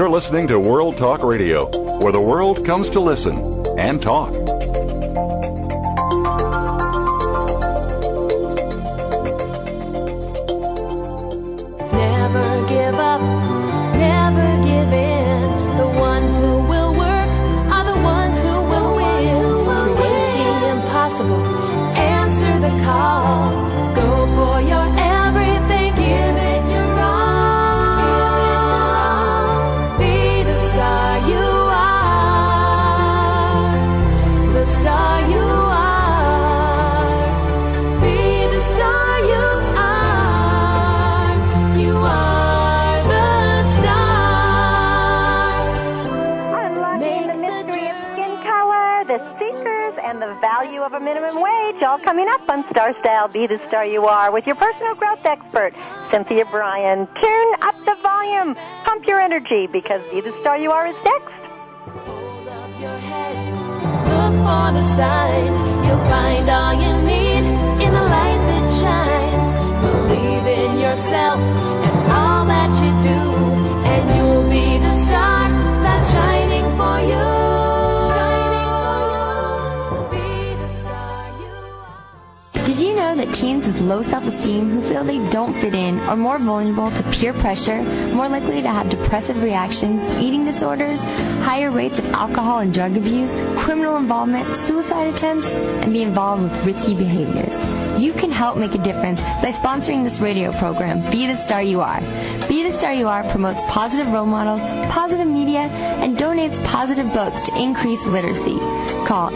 You're listening to World Talk Radio, where the world comes to listen and talk. A minimum wage. All coming up on Star Style Be the Star You Are with your personal growth expert, Cynthia Brian. Tune up the volume, pump your energy because Be the Star You Are is next. Hold up your head. Look for the signs. You'll find all you need in the light that shines. Believe in yourself low self esteem who feel they don't fit in are more vulnerable to peer pressure, more likely to have depressive reactions, eating disorders, higher rates of alcohol and drug abuse, criminal involvement, suicide attempts, and be involved with risky behaviors? You can help make a difference by sponsoring this radio program, Be the Star You Are. Be the Star You Are promotes positive role models, positive media, and donates positive votes to increase literacy. Call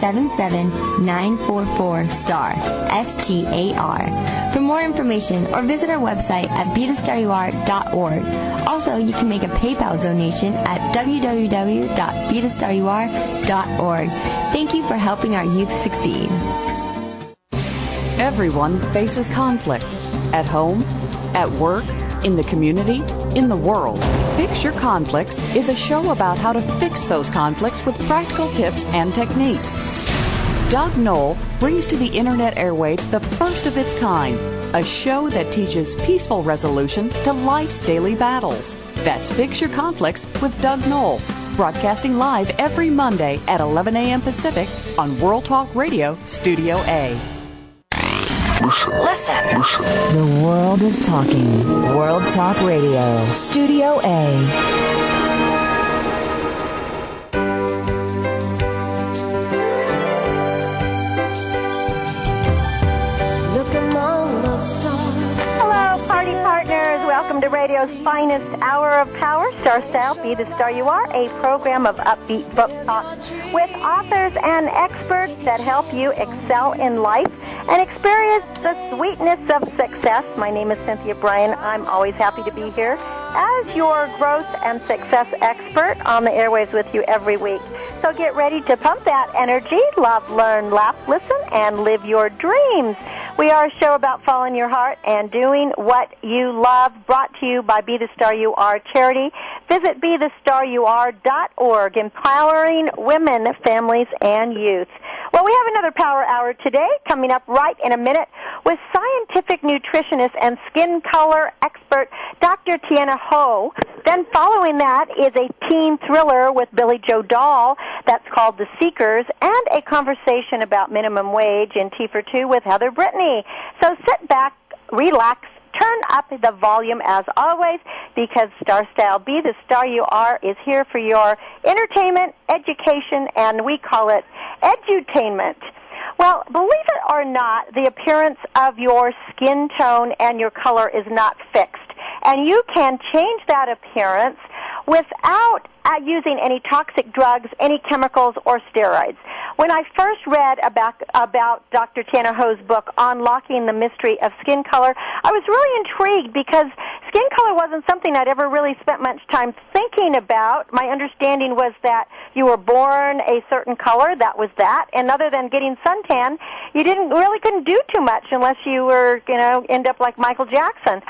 877-944-STAR, S-T-A-R, for more information or visit our website at BeTheStarYouAre.org. Also, you can make a PayPal donation at www.BeTheStarYouAre.org. Thank you for helping our youth succeed. Everyone faces conflict at home, at work, in the community, in the world. Fix Your Conflicts is a show about how to fix those conflicts with practical tips and techniques. Doug Noll brings to the internet airwaves the first of its kind, a show that teaches peaceful resolution to life's daily battles. That's Fix Your Conflicts with Doug Noll, broadcasting live every Monday at 11 a.m. Pacific on World Talk Radio, Studio A. Listen. Listen. The world is talking. World Talk Radio. Studio A. radio's finest hour of power, Star Style, Be the Star You Are, a program of upbeat book talk with authors and experts that help you excel in life and experience the sweetness of success. My name is Cynthia Brian. I'm always happy to be here as your growth and success expert on the airways with you every week. So get ready to pump that energy, love, learn, laugh, listen, and live your dreams. We are a show about following your heart and doing what you love, brought to you by Be the Star You Are charity. Visit BeTheStarYouAre.org, empowering women, families, and youth. Well, we have another power hour today coming up right in a minute with scientific nutritionist and skin color expert Dr. Thienna Ho. Then following that is a teen thriller with Billy Joe Dahl that's called The Seekers and a conversation about minimum wage in T for Two with Heather Brittany. So sit back, relax, turn up the volume as always because Star Style Be the Star You Are is here for your entertainment, education, and we call it edutainment. Well, believe it or not, the appearance of your skin tone and your color is not fixed. And you can change that appearance without uh, using any toxic drugs, any chemicals, or steroids. When I first read about about Dr. Thienna Ho's book, Unlocking the Mystery of Skin Color, I was really intrigued because skin color wasn't something I'd ever really spent much time thinking about. My understanding was that you were born a certain color, that was that, and other than getting suntan, you didn't really couldn't do too much unless you were, you know, end up like Michael Jackson.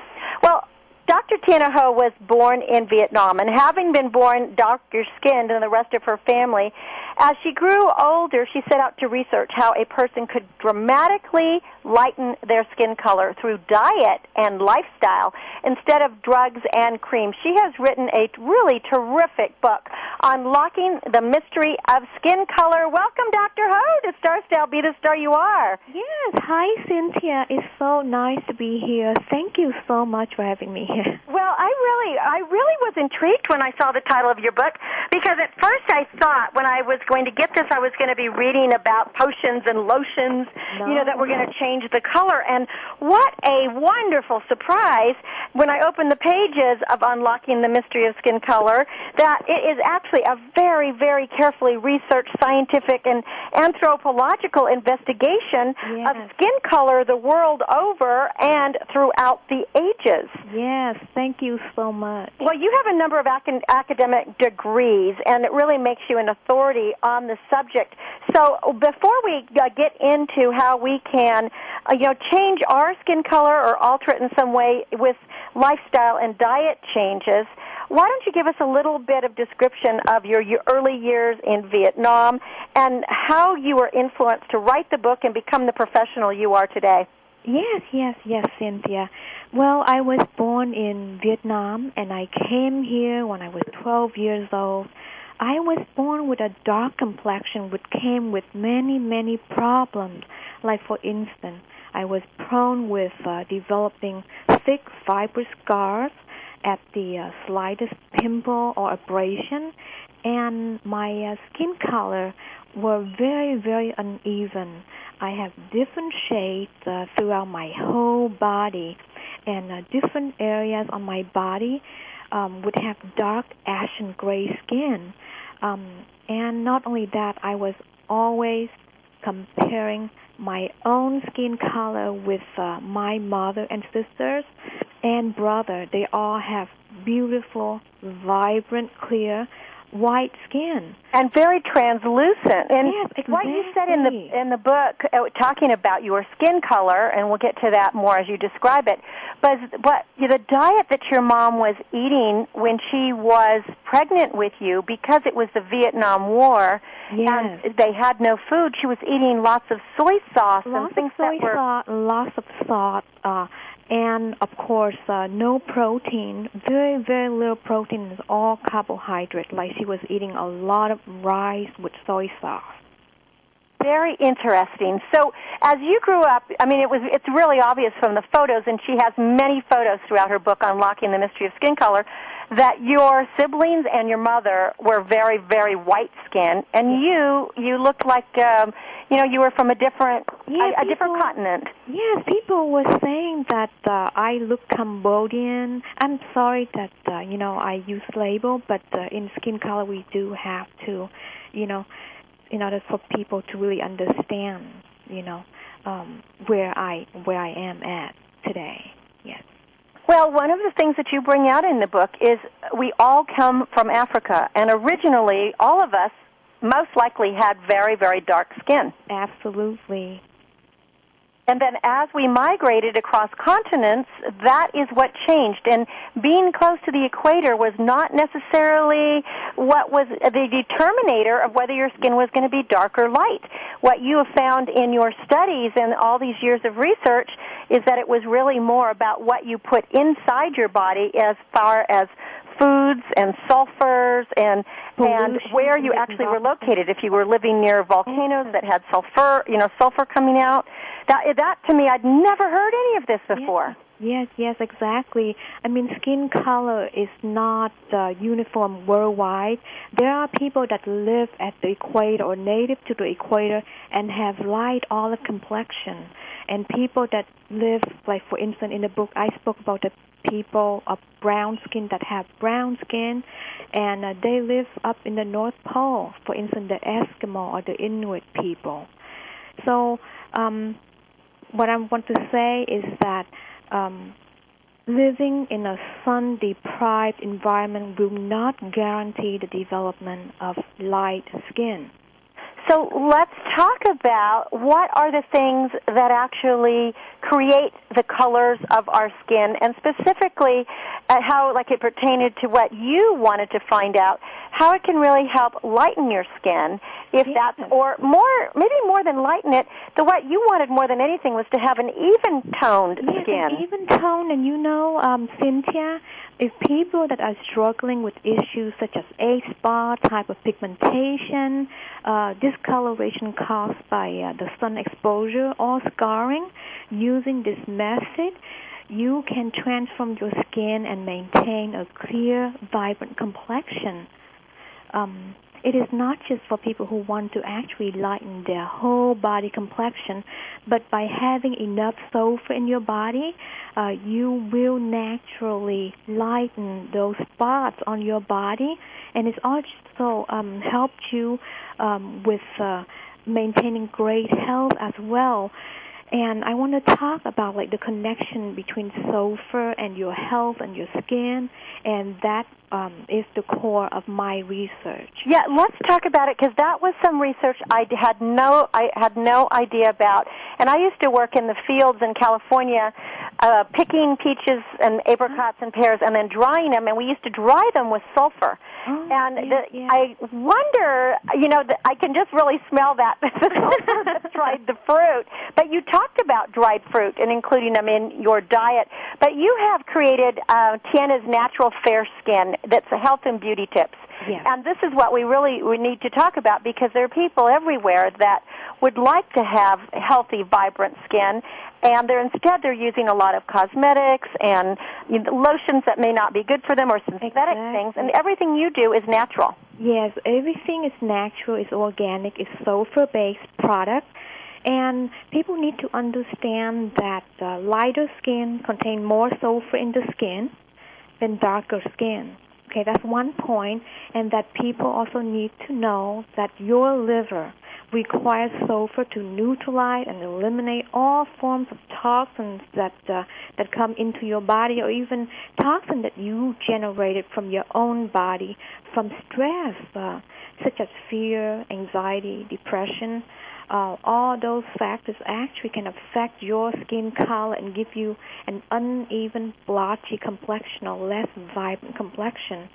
Well, Dr. Thienna Ho was born in Vietnam, and having been born darker skinned than the rest of her family, As she grew older, she set out to research how a person could dramatically lighten their skin color through diet and lifestyle instead of drugs and cream. She has written a really terrific book, Unlocking the Mystery of Skin Color. Welcome, Dr. Ho, to Star Style Be the Star You Are. Yes, hi Cynthia. It's so nice to be here. Thank you so much for having me here. Well, I really, I really was intrigued when I saw the title of your book because at first I thought when I was going to get this, I was going to be reading about potions and lotions, you know, that were going to change the color. And what a wonderful surprise when I opened the pages of Unlocking the Mystery of Skin Color that it is actually a very, very carefully researched scientific and anthropological investigation of skin color the world over and throughout the ages. Yes, thank you so much. Well, you have a number of ac- academic degrees, and it really makes you an authority on the subject. So, before we uh, get into how we can, uh, you know, change our skin color or alter it in some way with lifestyle and diet changes, why don't you give us a little bit of description of your, your early years in Vietnam and how you were influenced to write the book and become the professional you are today? Yes, yes, yes, Cynthia. Well, I was born in Vietnam and I came here when I was 12 years old. I was born with a dark complexion which came with many, many problems. Like, for instance, I was prone with uh, developing thick fibrous scars at the uh, slightest pimple or abrasion, and my uh, skin color were very, very uneven. I have different shades uh, throughout my whole body, and uh, different areas on my body um, would have dark ashen gray skin. Um, and not only that, I was always comparing my own skin color with uh, my mother and sisters and brother. They all have beautiful, vibrant, clear white skin. and very translucent. And Yes, what you said in the in the book, uh, talking about your skin color, and we'll get to that more as you describe it. But what the diet that your mom was eating when she was pregnant with you, because it was the Vietnam War, Yes. and they had no food. She was eating lots of soy sauce and lots of things soy that were sauce, lots of salt, uh, and of course uh, no protein. Very very little protein. Is all carbohydrate. Like she was eating a lot of rice with soy sauce. Very interesting. So, as you grew up, I mean, it was it's really obvious from the photos, and she has many photos throughout her book, Unlocking the Mystery of Skin Color, that your siblings and your mother were very, very white skinned, and you you looked like um, you know you were from a different Yeah, a, a different continent. Yes, people were saying that uh, I look Cambodian. I'm sorry that uh, you know I use label, but uh, in skin color we do have to, you know, in order for people to really understand, you know, um, where I where I am at today. Yes. Well, one of the things that you bring out in the book is we all come from Africa, and originally all of us most likely had very, very dark skin. Absolutely. And then as we migrated across continents, that is what changed. And being close to the equator was not necessarily what was the determinator of whether your skin was going to be dark or light. What you have found in your studies and all these years of research is that it was really more about what you put inside your body as far as foods and sulfurs and and where you actually were located if you were living near volcanoes that had sulfur you know sulfur coming out that that to me I'd never heard any of this before Yes, yes, exactly. I mean, skin color is not uh, uniform worldwide. There are people that live at the equator or native to the equator and have light olive complexion, and people that live, like for instance, in the book I spoke about the people of brown skin that have brown skin, and uh, they live up in the North Pole. For instance, the Eskimo or the Inuit people. So, um, what I want to say is that um, living in a sun deprived environment will not guarantee the development of light skin. so let's talk about what are the things that actually create the colors of our skin, and specifically uh, how, like it pertained to what you wanted to find out, how it can really help lighten your skin, if that's or more, maybe more than lighten it. The what you wanted more than anything was to have an even toned Yes, skin. and even tone, and you know, um, Cynthia, if people that are struggling with issues such as age spot, hyperpigmentation, uh, discoloration caused by uh, the sun exposure, or scarring, using this method, you can transform your skin and maintain a clear, vibrant complexion. Um, it is not just for people who want to actually lighten their whole body complexion, but by having enough sulfur in your body, uh, you will naturally lighten those spots on your body, and it's also um, helped you um, with uh, maintaining great health as well. And I want to talk about like the connection between sulfur and your health and your skin, and that um, is the core of my research. Yeah, let's talk about it because that was some research I had no I had no idea about. And I used to work in the fields in California, uh, picking peaches and apricots and pears, and then drying them. And we used to dry them with sulfur. Oh, and yes, the, yes. I wonder, you know, the, I can just really smell that the sulfur that dried the fruit. But you talked about dried fruit and including them in your diet. But you have created uh, Thienna's Natural Fair Skin. That's a health and beauty tips. Yes. And this is what we really we need to talk about because there are people everywhere that would like to have healthy, vibrant skin, and they're instead they're using a lot of cosmetics and you know, lotions that may not be good for them or synthetic things. And everything you do is natural. Yes, everything is natural, it's organic, it's sulfur-based product. And people need to understand that uh, lighter skin contain more sulfur in the skin than darker skin. Okay, that's one point, and that people also need to know that your liver requires sulfur to neutralize and eliminate all forms of toxins that uh, that come into your body, or even toxin that you generated from your own body from stress, uh, such as fear, anxiety, depression. Uh, all those factors actually can affect your skin color and give you an uneven, blotchy complexion or less vibrant complexion.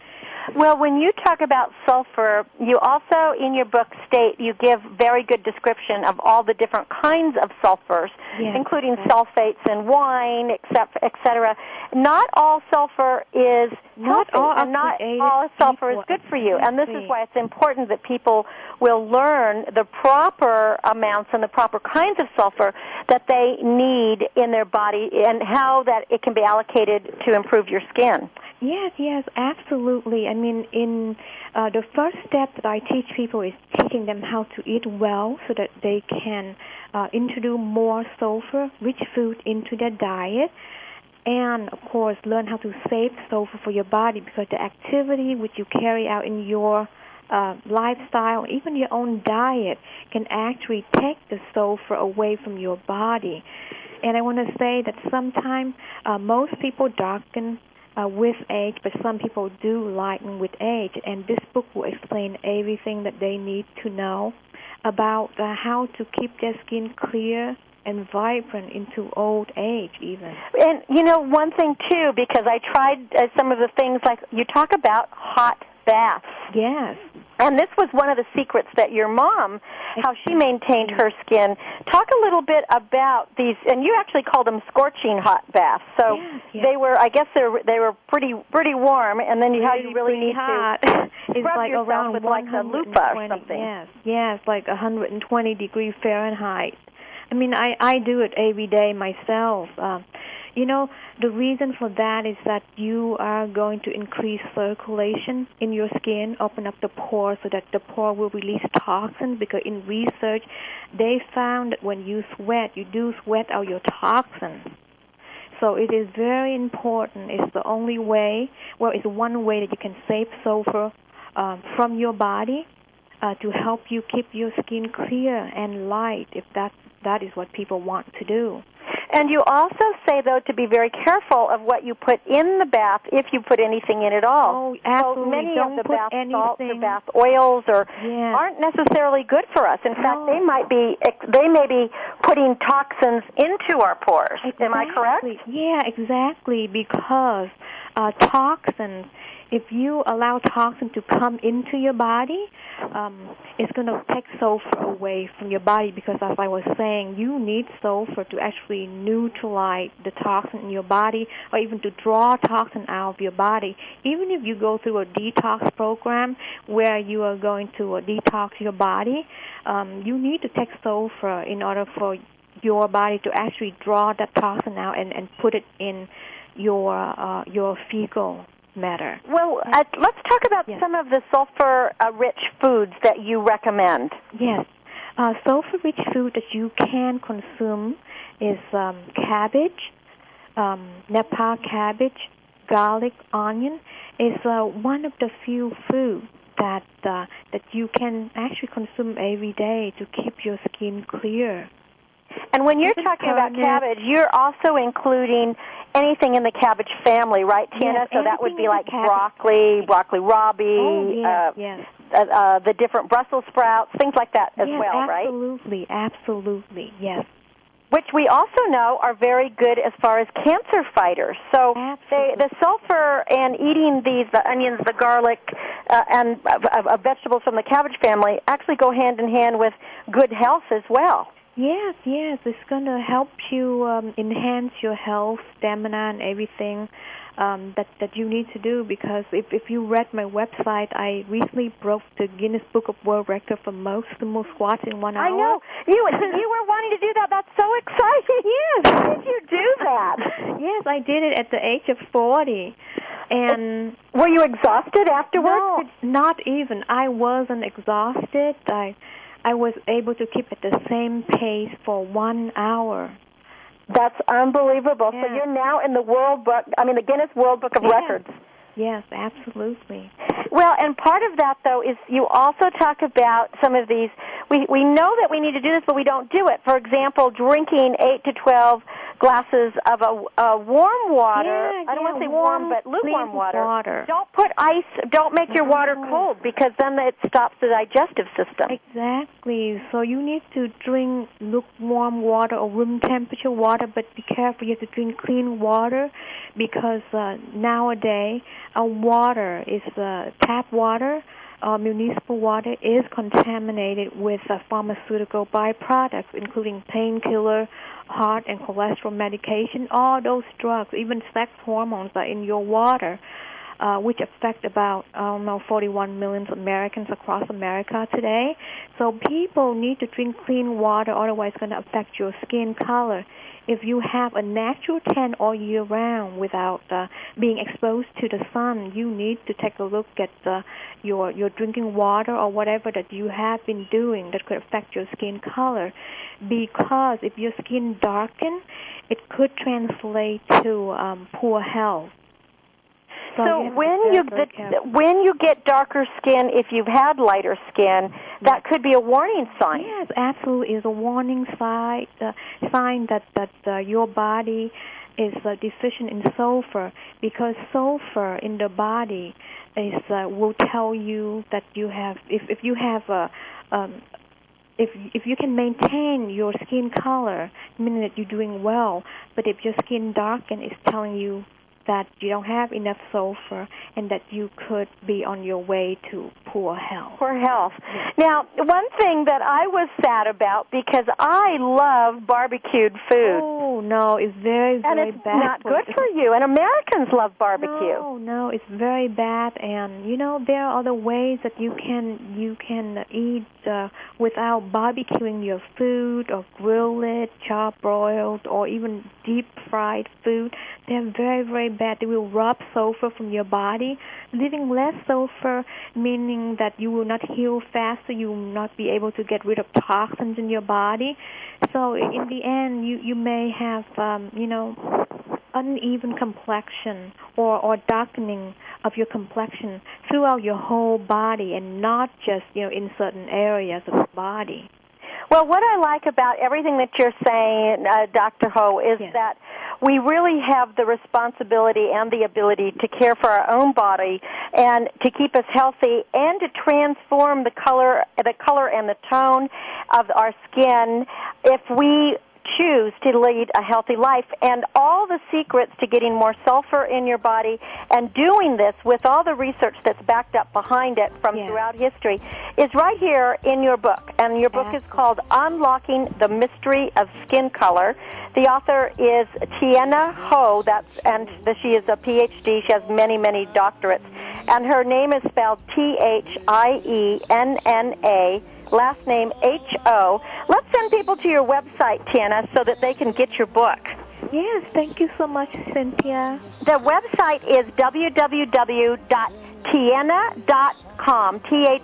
Well, when you talk about sulfur, you also in your book state you give very good description of all the different kinds of sulfurs, Yes. including sulfates in wine, except et cetera. Not all sulfur is Not healthy, all and not all sulfur is good for you. And this is why it's important that people will learn the proper amounts and the proper kinds of sulfur that they need in their body and how that it can be allocated to improve your skin. Yes, yes, absolutely. I mean, in uh, the first step that I teach people is teaching them how to eat well so that they can uh, introduce more sulfur-rich food into their diet. And of course, learn how to save sulfur for your body because the activity which you carry out in your uh, lifestyle, even your own diet, can actually take the sulfur away from your body. And I want to say that sometimes uh, most people darken uh, with age, but some people do lighten with age. And this book will explain everything that they need to know about uh, how to keep their skin clear and vibrant into old age, even. And you know one thing too, because I tried uh, some of the things like you talk about hot baths, Yes. and this was one of the secrets that your mom, how she maintained her skin. Talk a little bit about these, and you actually called them scorching hot baths. So Yes, yes. they were, I guess they were they were pretty pretty warm, and then you, how you really need hot. to it's rub like yourself around with like a loofah or 120 something. Yes, yes, like 120 degree Fahrenheit. I mean, I I do it every day myself. Uh, you know, the reason for that is that you are going to increase circulation in your skin, open up the pores so that the pore will release toxins. Because in research, they found that when you sweat, you do sweat out your toxins. So it is very important. It's the only way, well, it's one way that you can save sulfur um, from your body uh, to help you keep your skin clear and light if that that is what people want to do. And you also say, though, to be very careful of what you put in the bath if you put anything in at all. Oh, absolutely. So many Don't of the bath salts or bath oils or aren't necessarily good for us. In fact, they might be they may be putting toxins into our pores. Am I correct? Yeah, exactly. Because uh, toxins, if you allow toxin to come into your body, um, it's going to take sulfur away from your body. Because as I was saying, you need sulfur to actually neutralize the toxin in your body, or even to draw toxin out of your body. Even if you go through a detox program where you are going to uh, detox your body, um, you need to take sulfur in order for your body to actually draw that toxin out and, and put it in your uh, your fecal matter. Well, uh, let's talk about Yes. some of the sulfur-rich foods that you recommend. Yes, uh, sulfur-rich food that you can consume is um, cabbage, um, napa cabbage, garlic, onion. Is uh, one of the few foods that uh, that you can actually consume every day to keep your skin clear. And when you're Even talking about cabbage, you're also including anything in the cabbage family, right, Thienna? Yes, so that would be like broccoli, broccoli rabe, Oh uh, yes. uh, uh, the different Brussels sprouts, things like that as yes, well, right? absolutely, absolutely, yes. Which we also know are very good as far as cancer fighters. So they, the sulfur and eating these, the onions, the garlic, uh, and uh, uh, vegetables from the cabbage family actually go hand in hand with good health as well. Yes, yes, it's going to help you um, enhance your health, stamina, and everything um, that that you need to do. Because if if you read my website, I recently broke the Guinness Book of World Record for most most squats in one hour. I know you you were wanting to do that. That's so exciting. Yes, how did you do that? Yes, I did it at the age of forty, and Were you exhausted afterwards? no, not even. I wasn't exhausted. I I was able to keep at the same pace for one hour. That's unbelievable. So you're now in the World Book. I mean, the Guinness World Book of Yes. Records. Yes, absolutely. Well, and part of that though is you also talk about some of these. We we know that we need to do this, but we don't do it. For example, drinking eight to twelve glasses of a, a warm water. Yeah, I don't want to say warm, warm, but lukewarm water. water. Don't put ice. Don't make your water cold because then it stops the digestive system. Exactly. So you need to drink lukewarm water or room temperature water, but be careful. You have to drink clean water because uh, nowadays our water is uh, tap water. Uh, municipal water is contaminated with uh, pharmaceutical byproducts, including painkiller, heart and cholesterol medication. All those drugs, even sex hormones, are in your water uh, which affect about I don't know 41 million Americans across America today. So people need to drink clean water, otherwise it's going to affect your skin color. If you have a natural tan all year round without uh, being exposed to the sun, you need to take a look at uh, your your drinking water or whatever that you have been doing that could affect your skin color. Because if your skin darken, it could translate to um, poor health. So when you the, when you get darker skin, if you've had lighter skin, that could be a warning sign. Yes, absolutely. Is a warning sign, uh, sign that that uh, your body is uh, deficient in sulfur because sulfur in the body is uh, will tell you that you have if if you have a um, if if you can maintain your skin color, meaning that you're doing well. But if your skin darken, it's telling you that you don't have enough sulfur and that you could be on your way to poor health. For health. Now, one thing that I was sad about because I love barbecued food. Oh no, it's very and very it's bad. not good for you. And Americans love barbecue. No, no, it's very bad. And you know there are other ways that you can you can eat uh, without barbecuing your food or grill it, chop broiled, or even deep fried food. They're very very bad. They will rob sulfur from your body, leaving less sulfur, meaning that you will not heal faster. You will not be able to get rid of toxins in your body. So in the end, you you may have um, you know uneven complexion or, or darkening of your complexion throughout your whole body and not just you know in certain areas of the body. Well, what I like about everything that you're saying, uh, Dr. Ho, is Yes. that we really have the responsibility and the ability to care for our own body and to keep us healthy and to transform the color, the color and the tone of our skin if we choose to lead a healthy life. And all the secrets to getting more sulfur in your body and doing this with all the research that's backed up behind it from Yeah. throughout history is right here in your book. And your book is called Unlocking the Mystery of Skin Color. The author is Thienna Ho. That's and she is a PhD she has many many doctorates and her name is spelled T H I E N N A last name H O. Let's send people to your website, Thienna, so that they can get your book. Yes, thank you so much, Cynthia. The website is www.thienna.com, T-H-I-E-N-N-A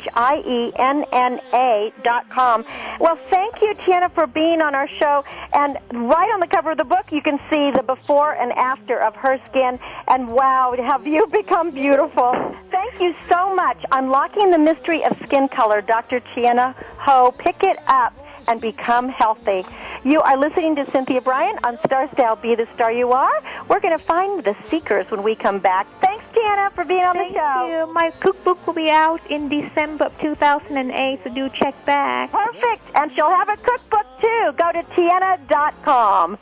dot com. Well, thank you, Thienna, for being on our show. And right on the cover of the book, you can see the before and after of her skin. And wow, have you become beautiful. Thank you so much. Unlocking the Mystery of Skin Color, Dr. Thienna Ho. Pick it up and become healthy. You are listening to Cynthia Brian on Star Style Be the Star You Are. We're going to find the seekers when we come back. Thanks, Thienna, for being on Thank the show. you. My cookbook will be out in December of 2008, so do check back. Perfect. And she'll have a cookbook too. Go to Thienna.com.